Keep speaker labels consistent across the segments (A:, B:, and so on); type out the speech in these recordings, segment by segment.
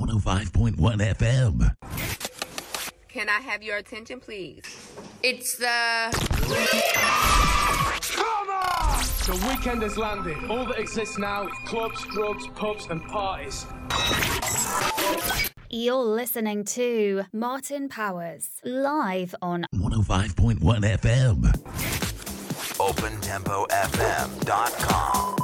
A: 105.1 FM.
B: Can I have your attention, please?
C: It's the
D: The weekend has landed. All that exists now is clubs, drugs, pubs, and parties.
E: You're listening to Martin Powers live on
A: 105.1 FM.
F: OpenTempoFM.com.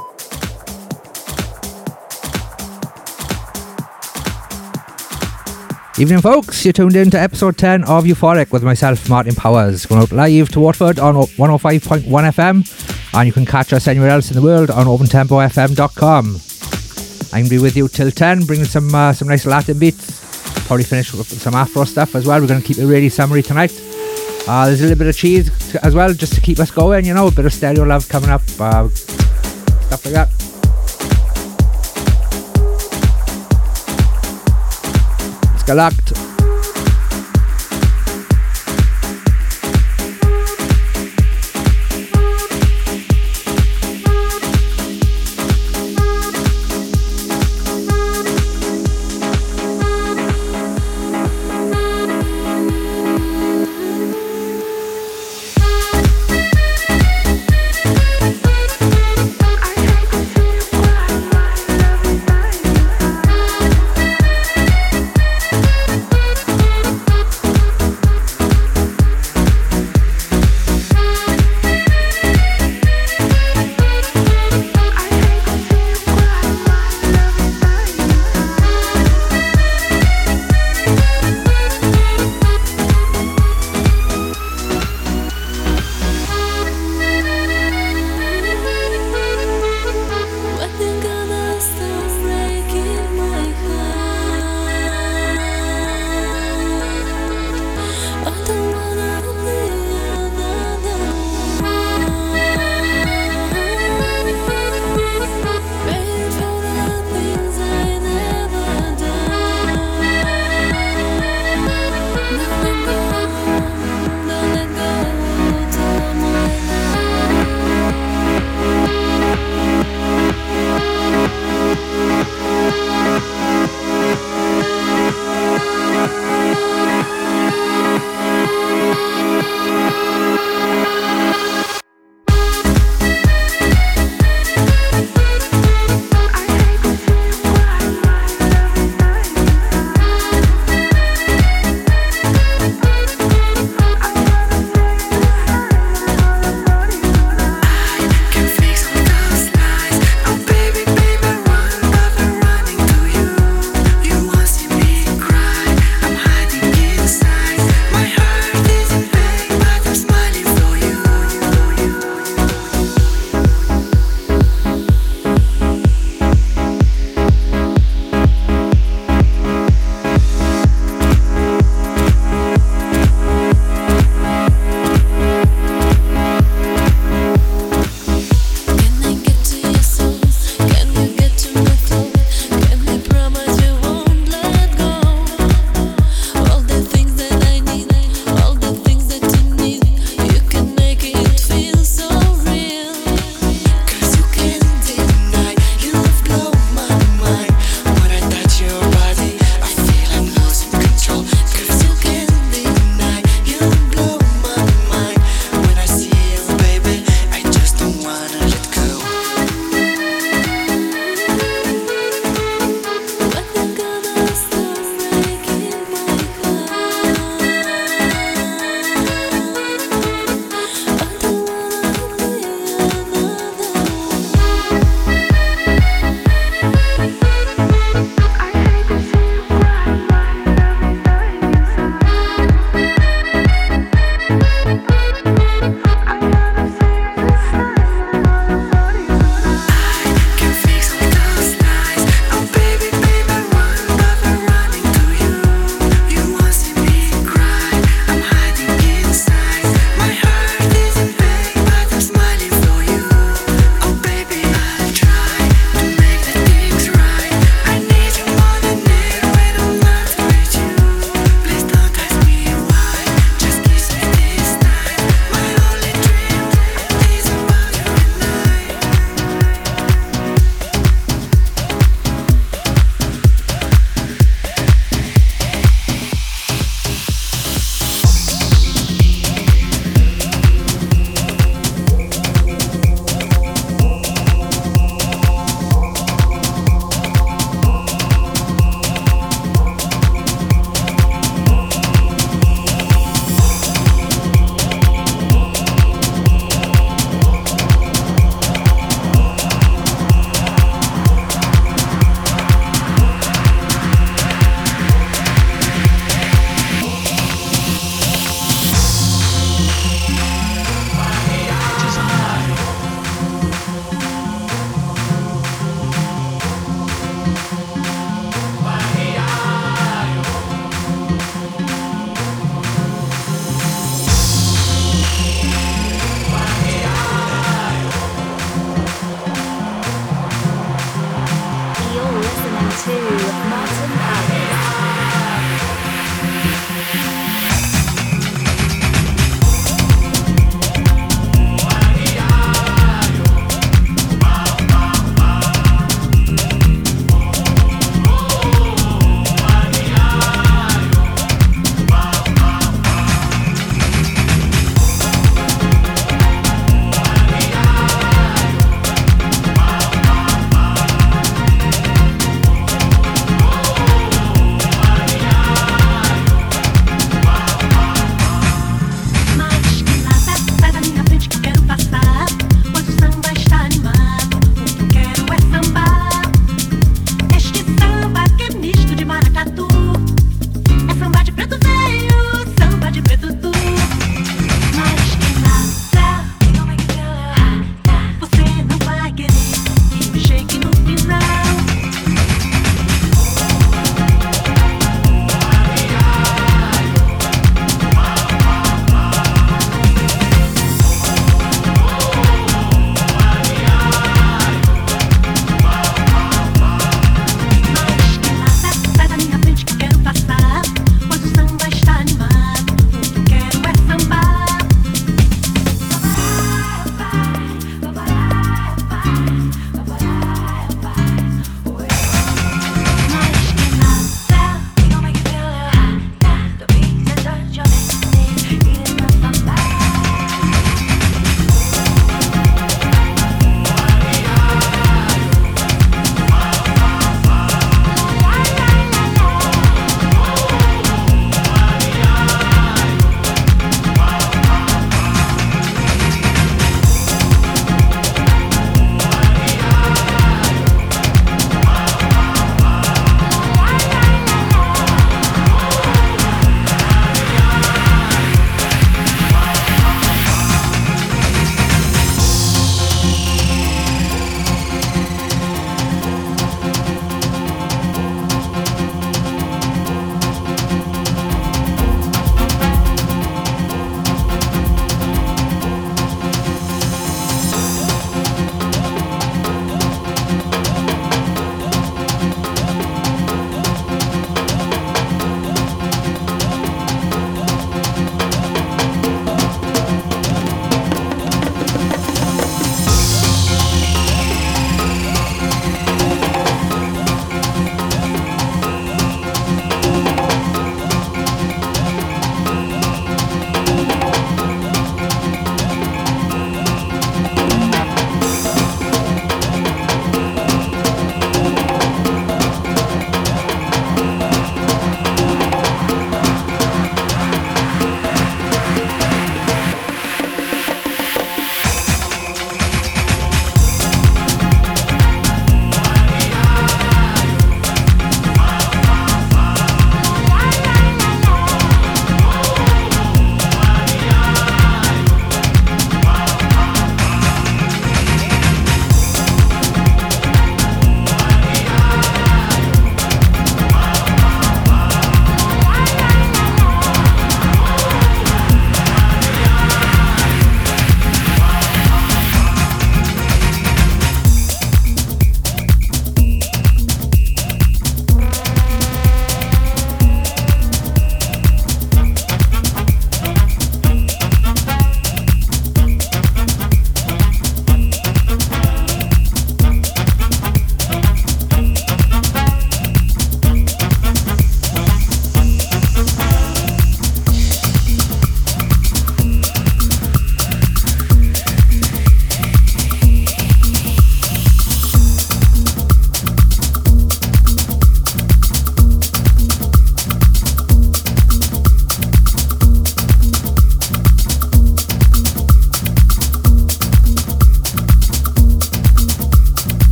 G: Evening, folks. You're tuned in to episode 10 of Euphoric with myself, Martin Powers. Going out live to Watford on 105.1 FM, and you can catch us anywhere else in the world on OpenTempoFM.com. I'm going to be with you till 10, bringing some uh, some nice Latin beats. Probably finish with some Afro stuff as well. We're going to keep it really summery tonight. Uh, there's a little bit of cheese as well, just to keep us going, you know, a bit of stereo love coming up, uh, stuff like that.
H: Galakt.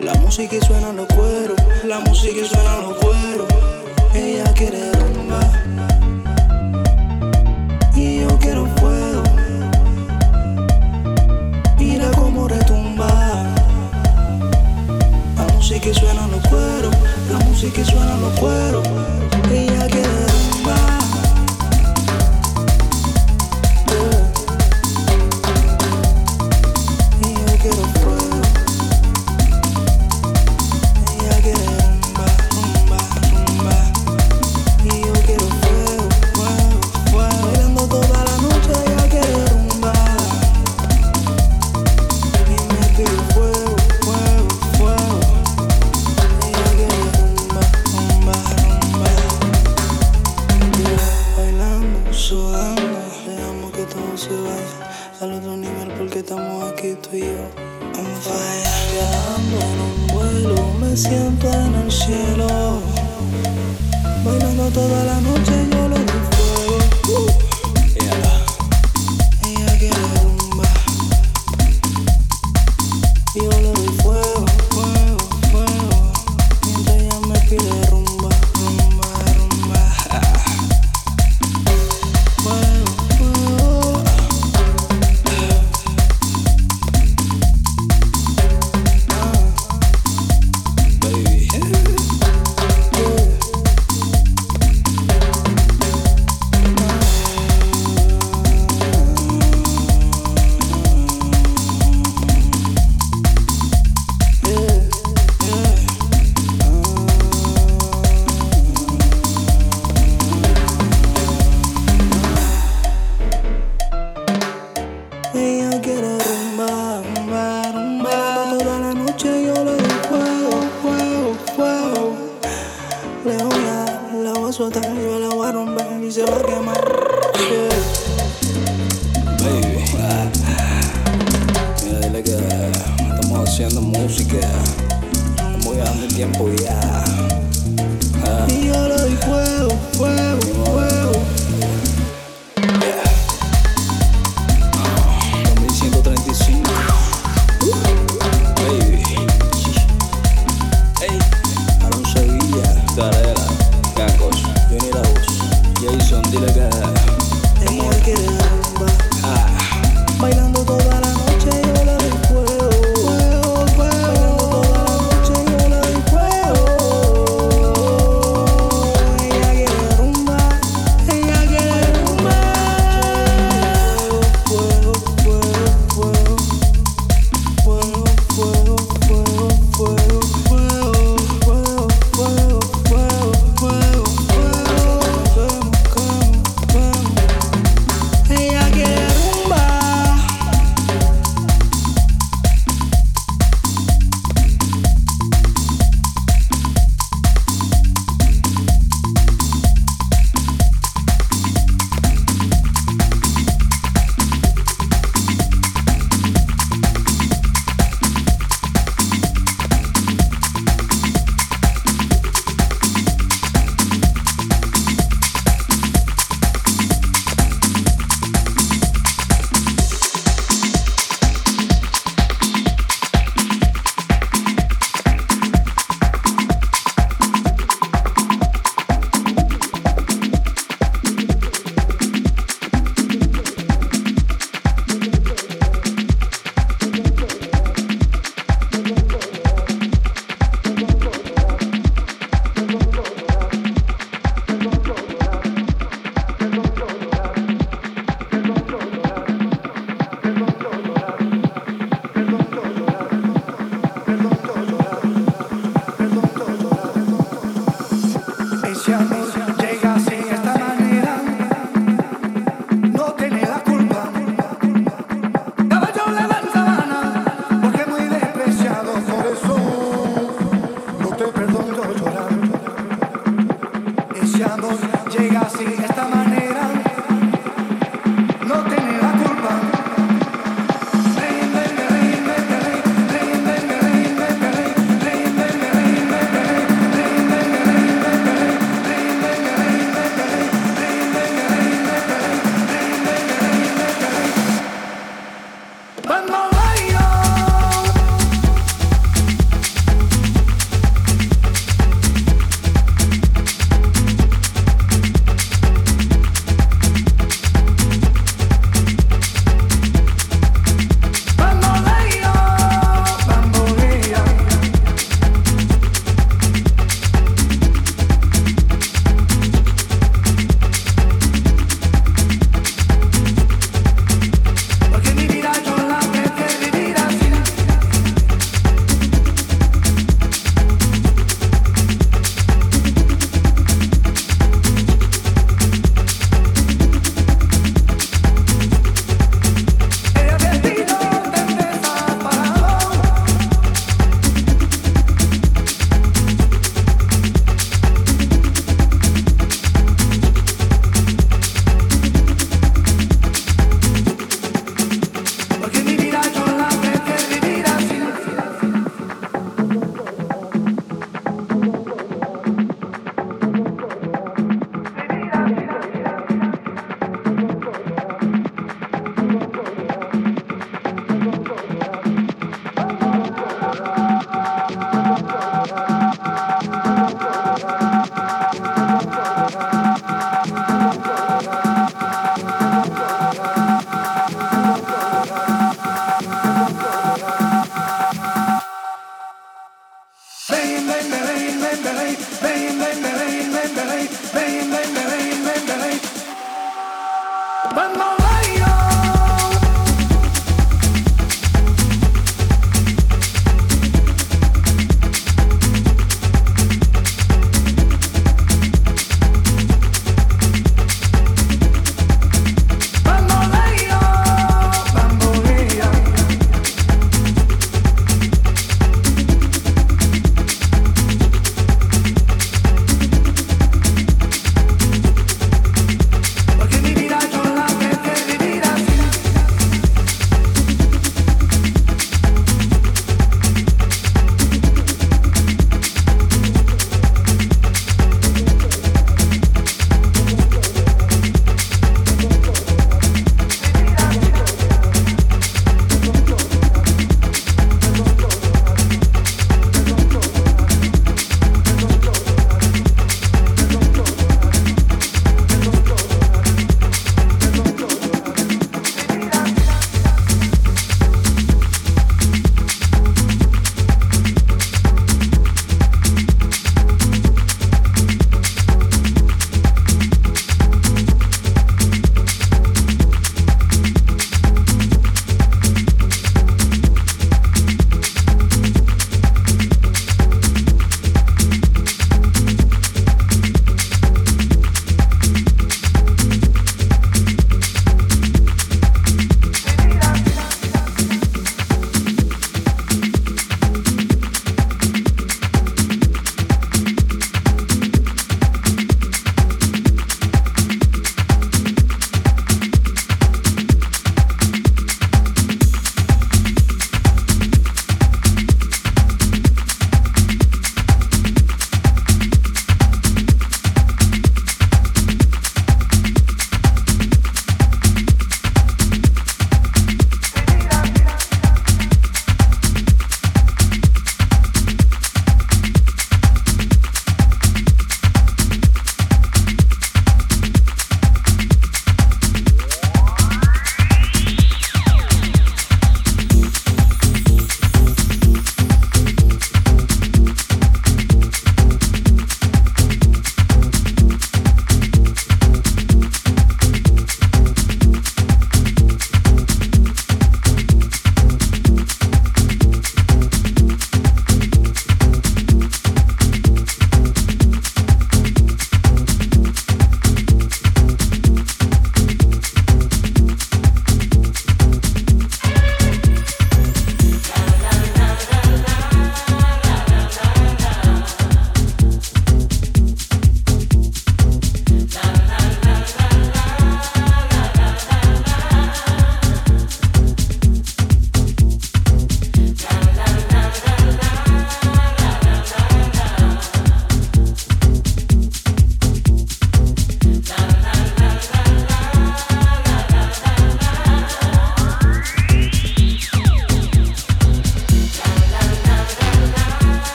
H: La música y suena los cueros, la música y suena los cueros. Ella quiere rumba y yo quiero fuego. Mira cómo retumba. La música y suena los cueros, la música y suena los cueros. Ella quiere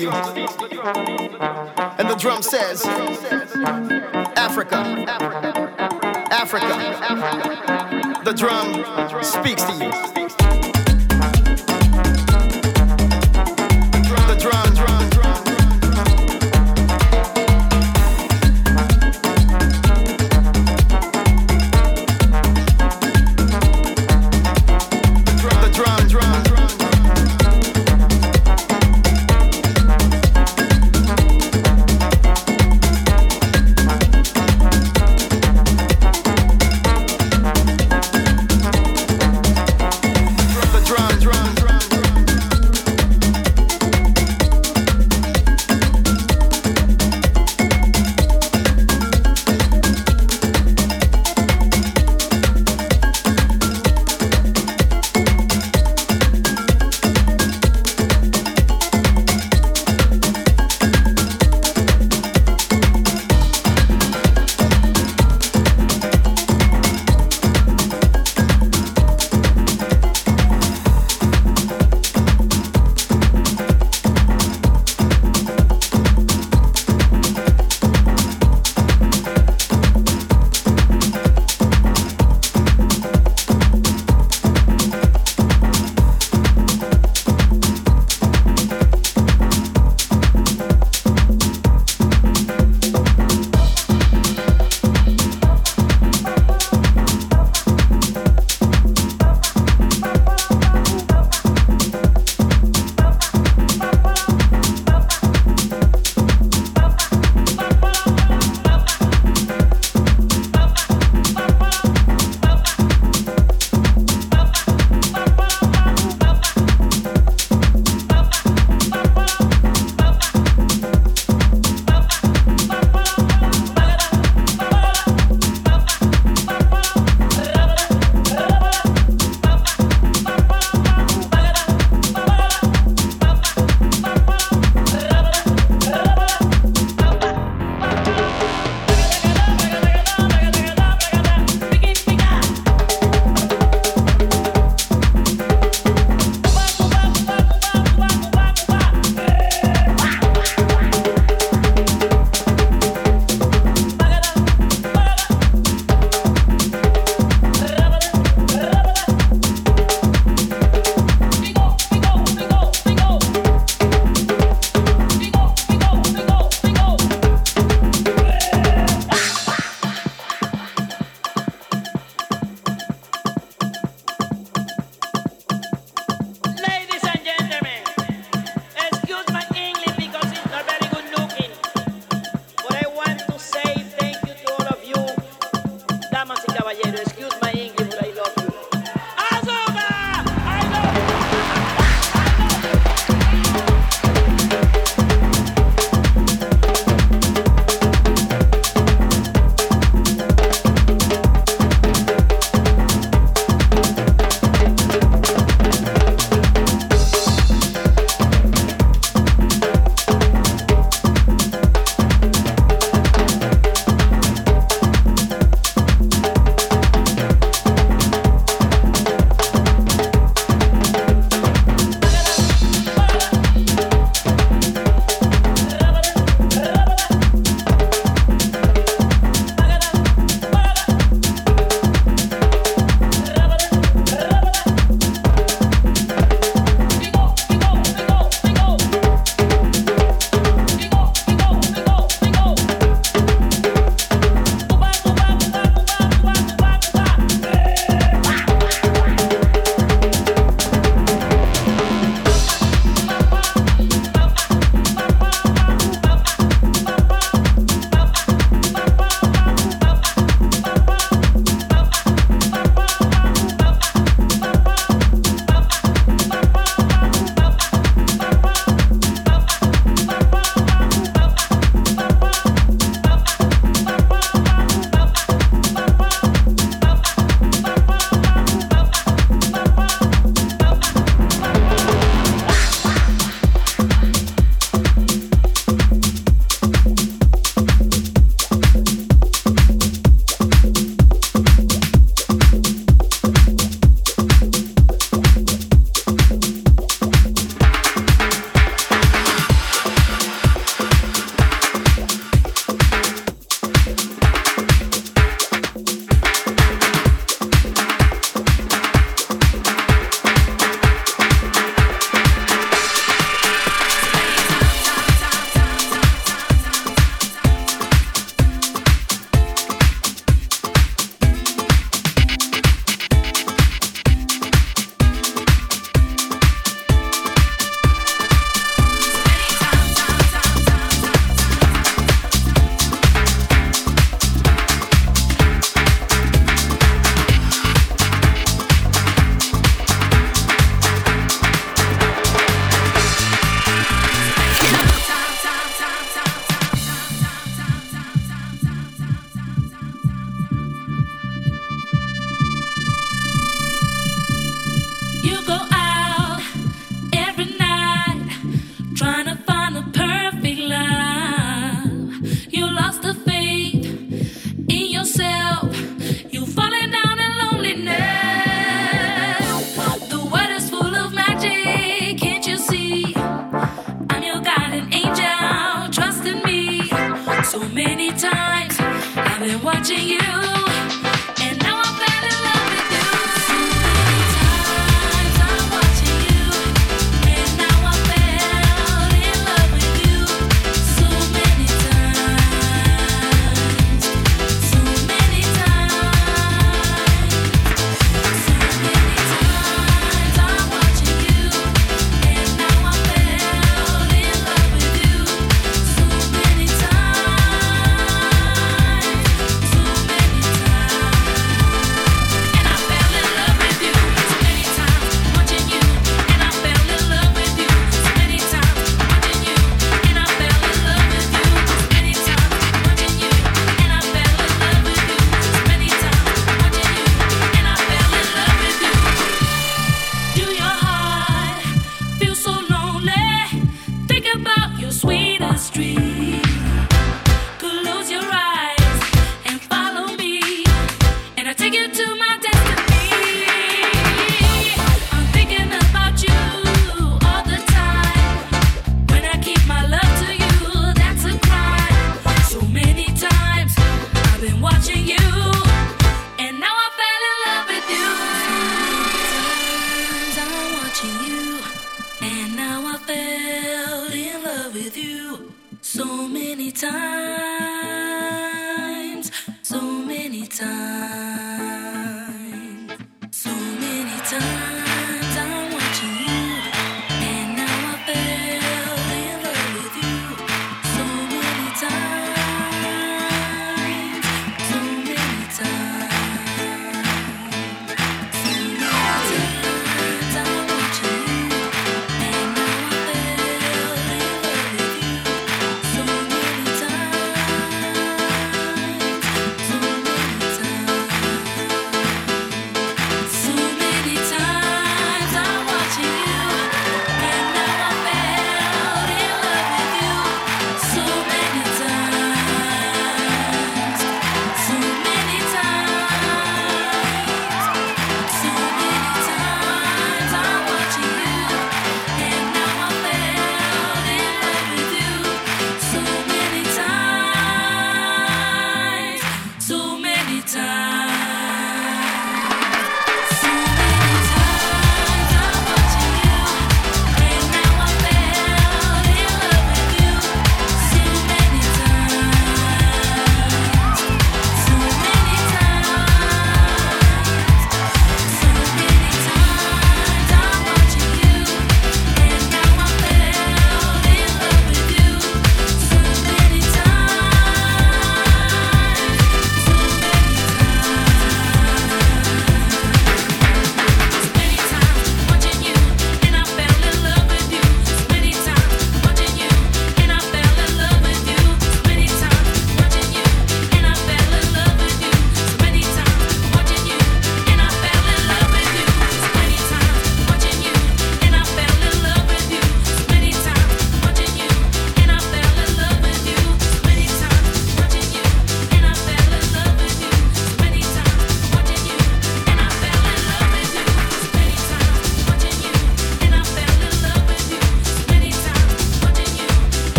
I: you. And the drum says, Africa, Africa, Africa. The drum speaks to you.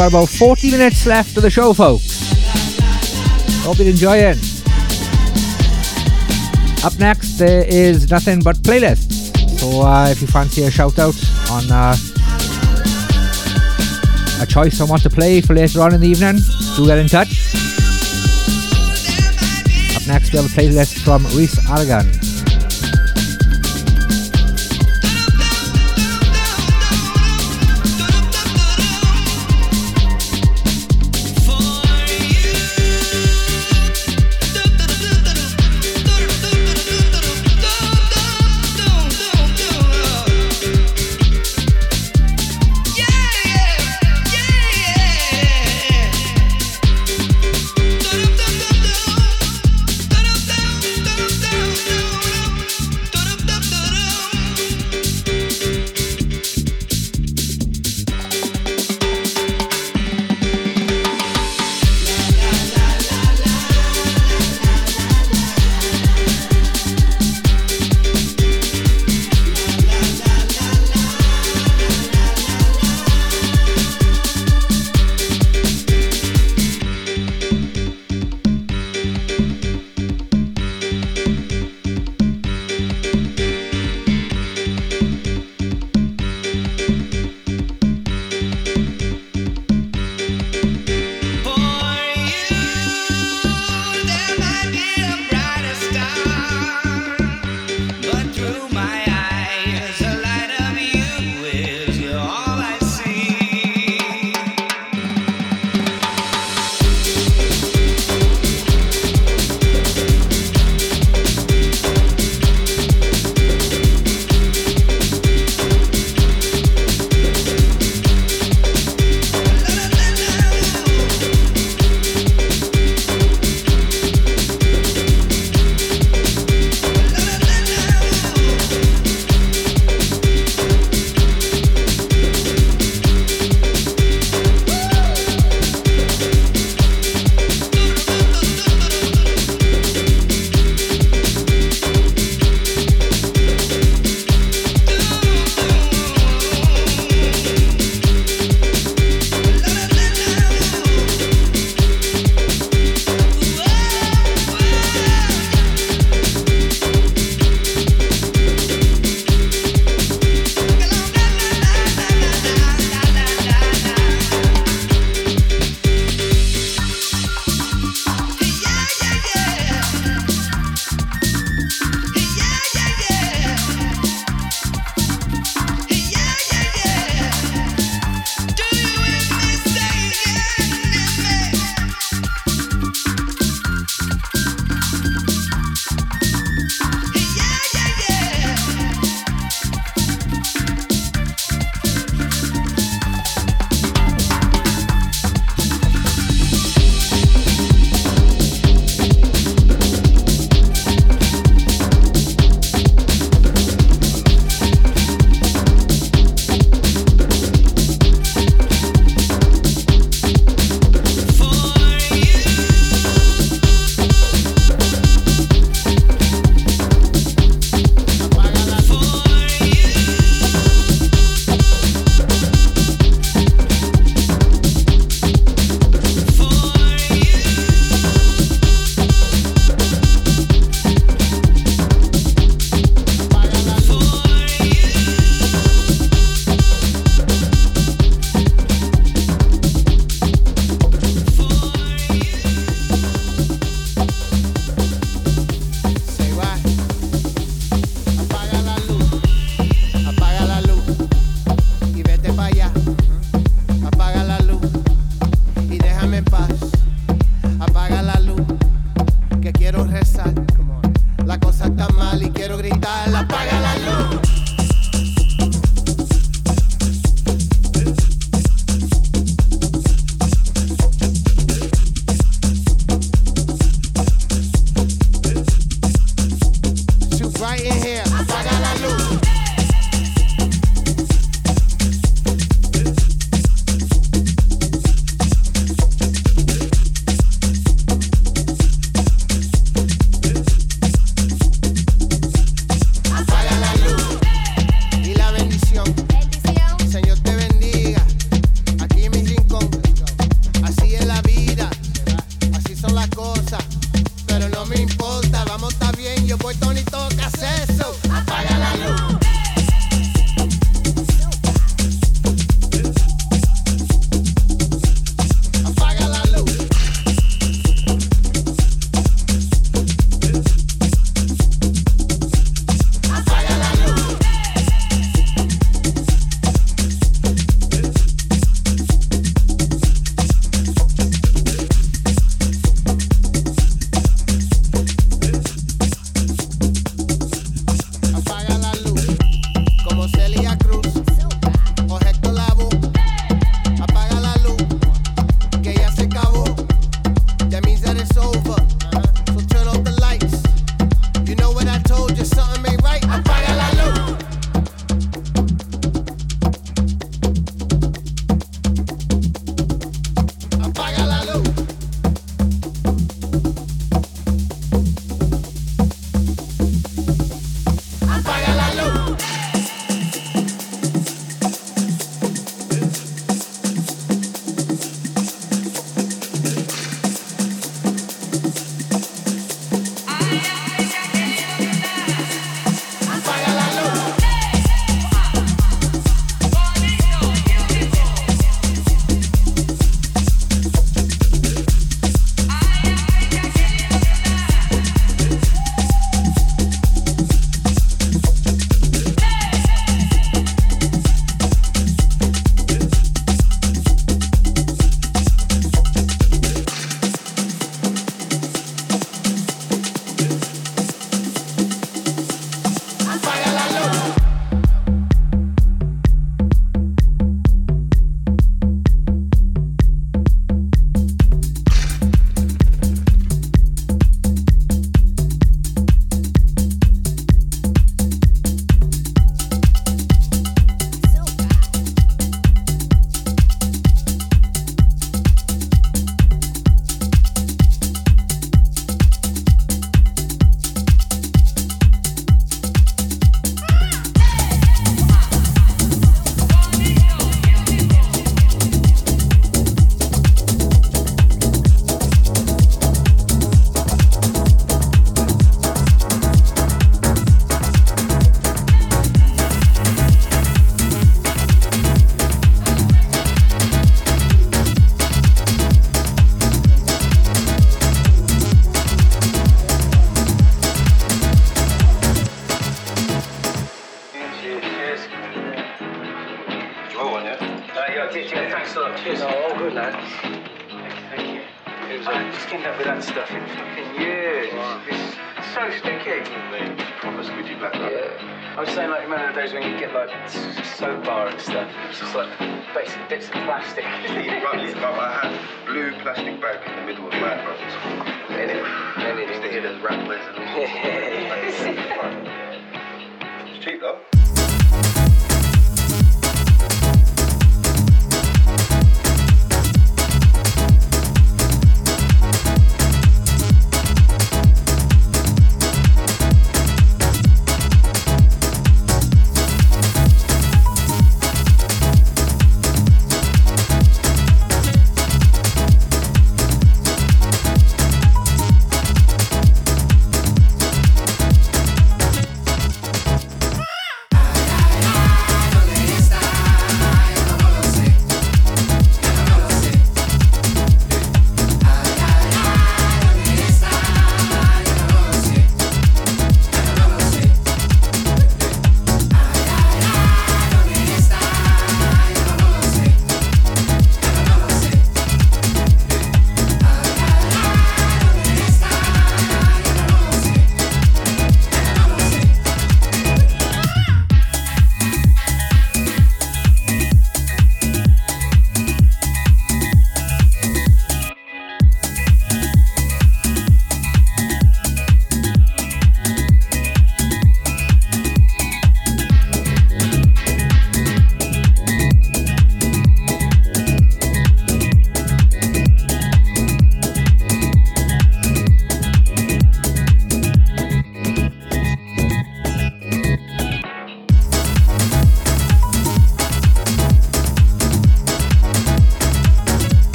J: Got about 40 minutes left of the show, folks. Hope you're enjoying. Up next, there is nothing but playlists. So uh, if you fancy a shout out on uh, a choice on what to play for later on in the evening, do get in touch. Up next, we have a playlist from Reese Aragon.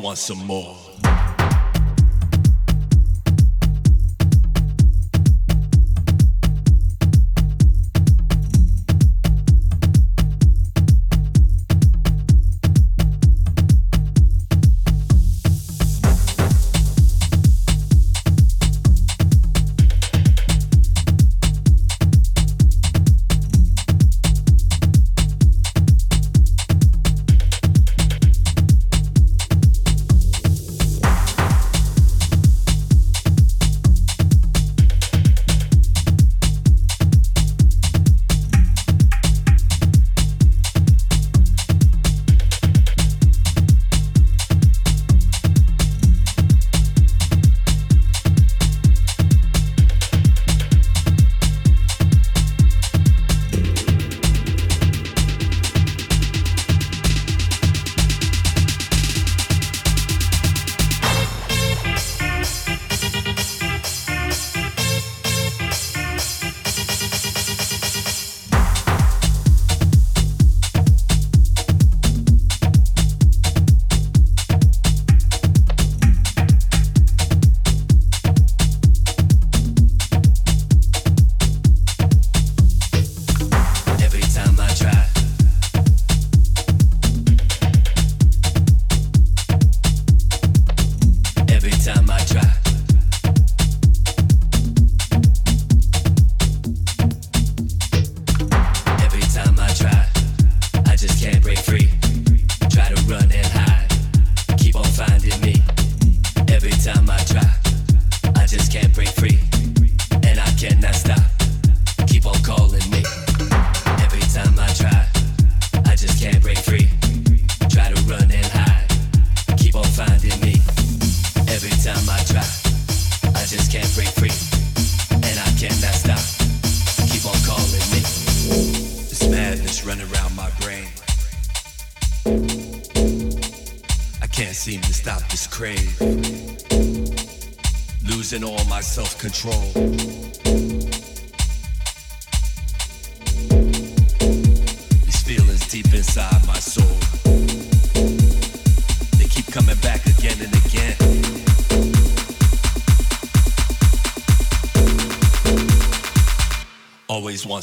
K: Want some more.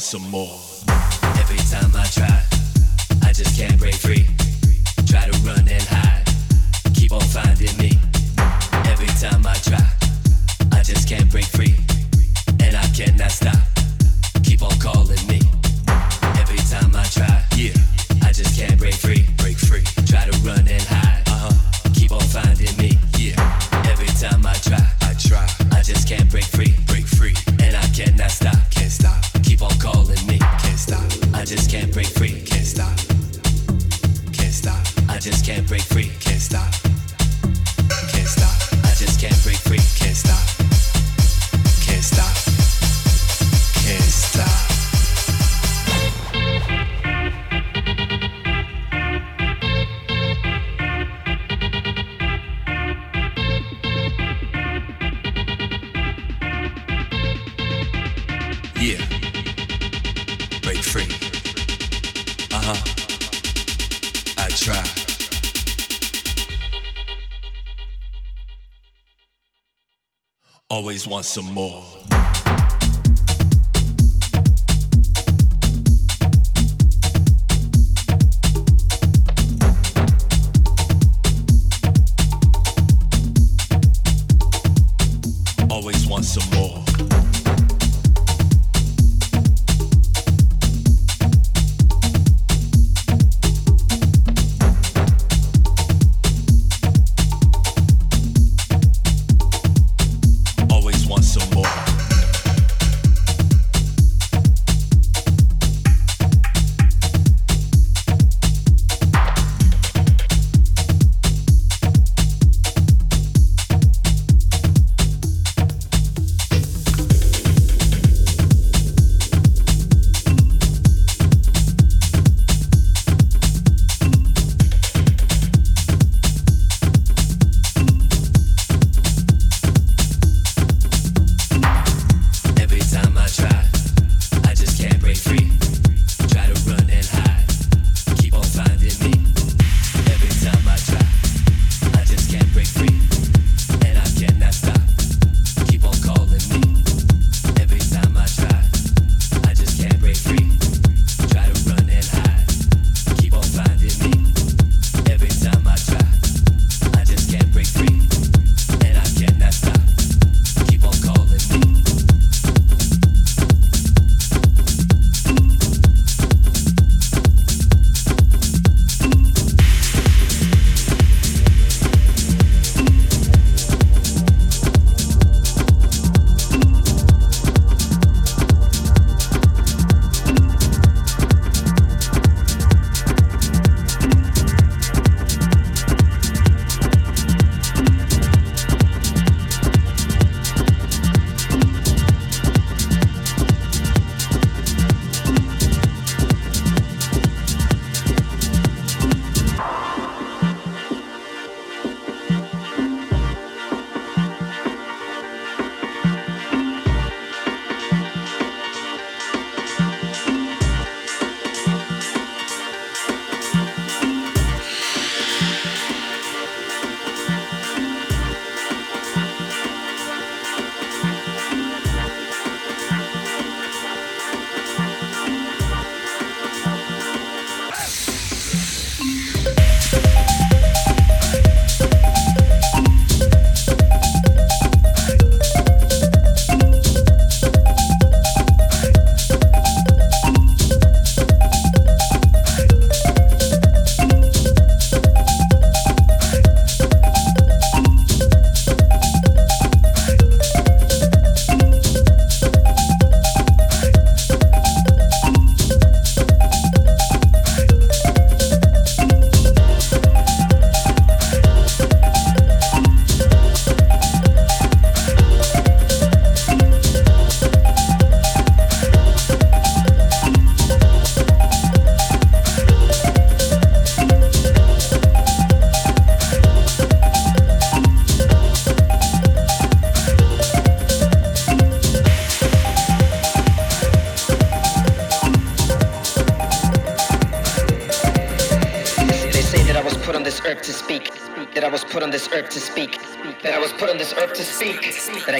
K: Some more. Want some more.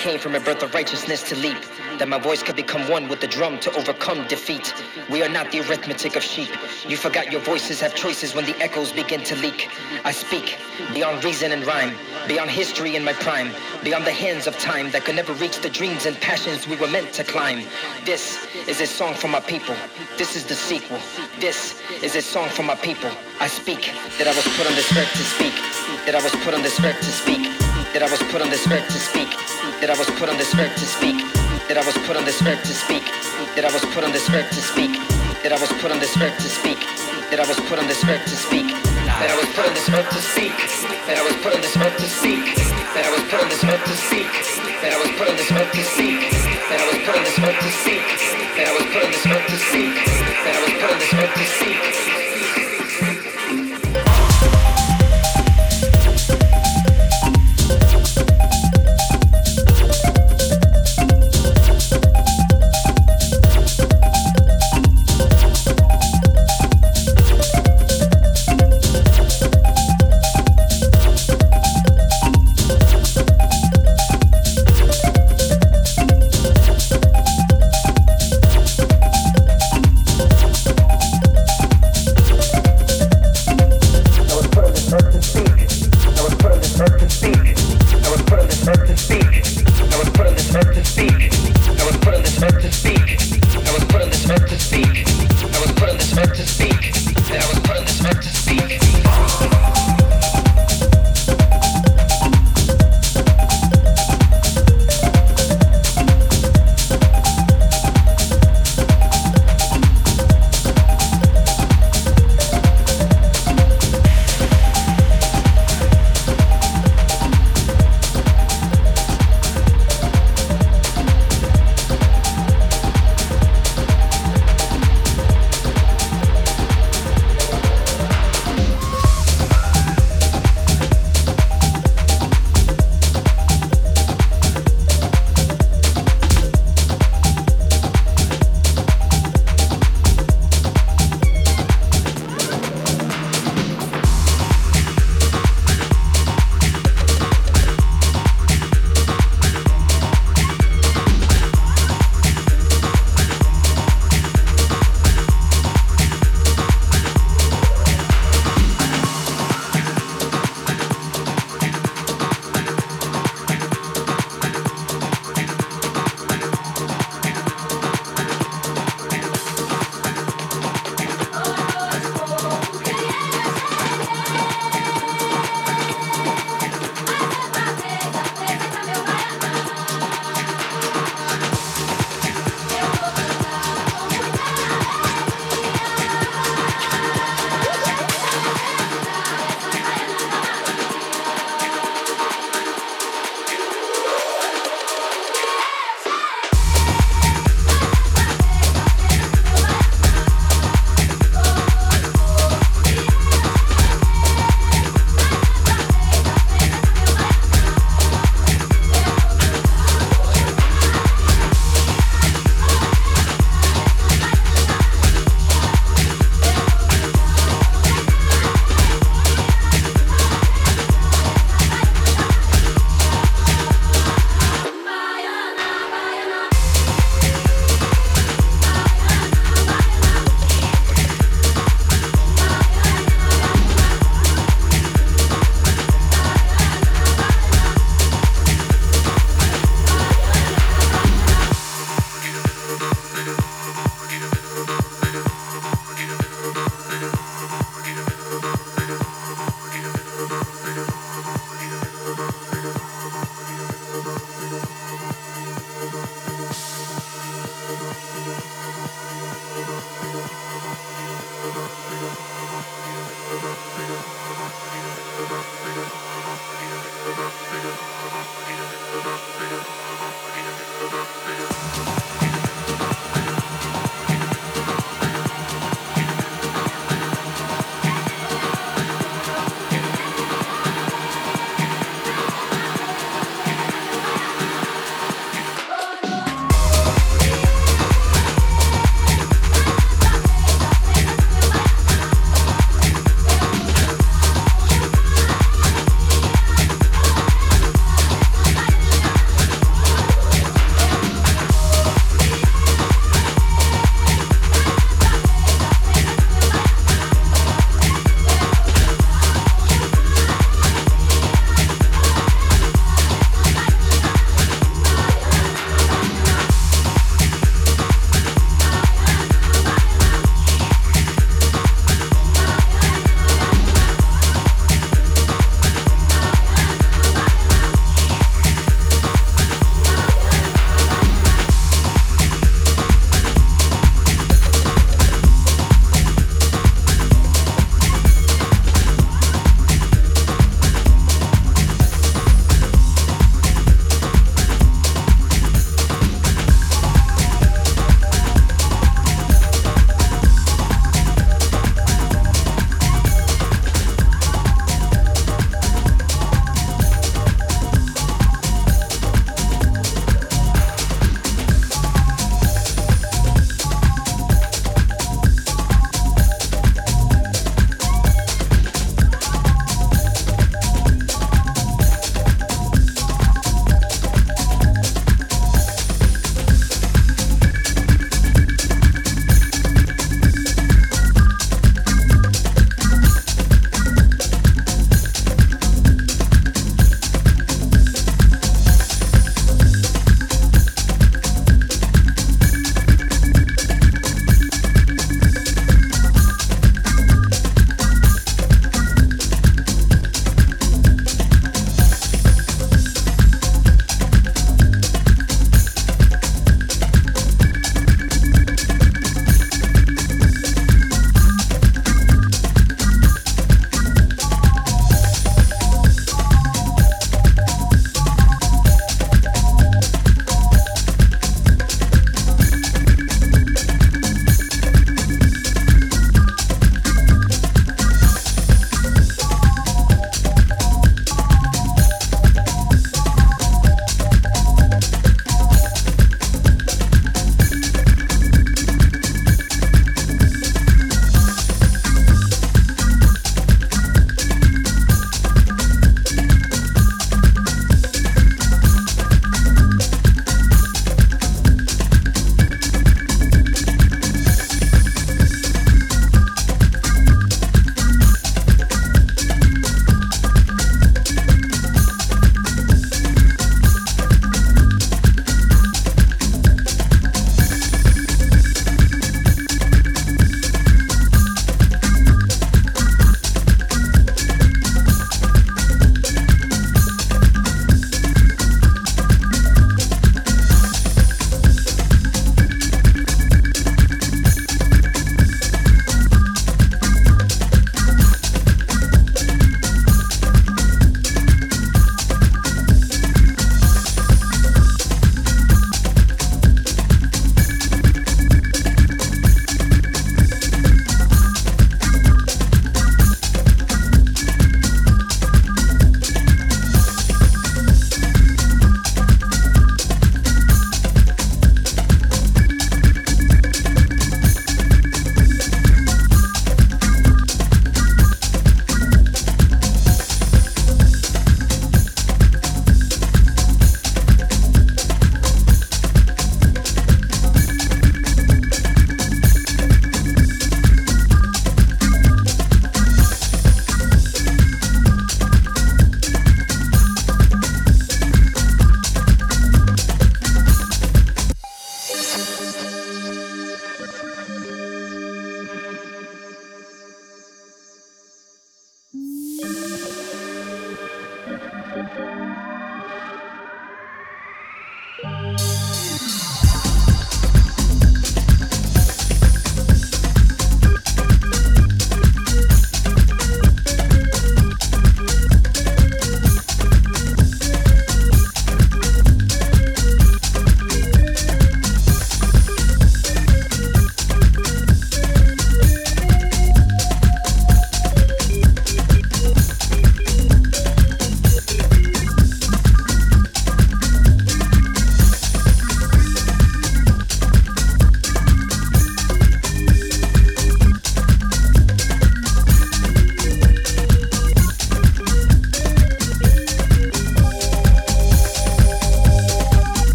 L: Came from a birth of righteousness to leap. That my voice could become one with the drum to overcome defeat. We are not the arithmetic of sheep. You forgot your voices have choices when the echoes begin to leak. I speak beyond reason and rhyme, beyond history in my prime, beyond the hands of time that could never reach the dreams and passions we were meant to climb. This is a song for my people. This is the sequel. This is a song for my people. I speak that I was put on this earth to speak. That I was put on this earth to speak. That I was put on this earth to speak. That I was put on this earth to speak. That I was put on this earth to speak. That I was put on this earth to speak. That I was put on this earth to speak. That I was put on this earth to speak. That I was put on this earth to speak. That I was put on this earth to speak. That I was put on this earth to speak. That I was put on this earth to speak. That I was put on this earth to speak. That I was put on this earth to speak. That I was put on this earth to speak.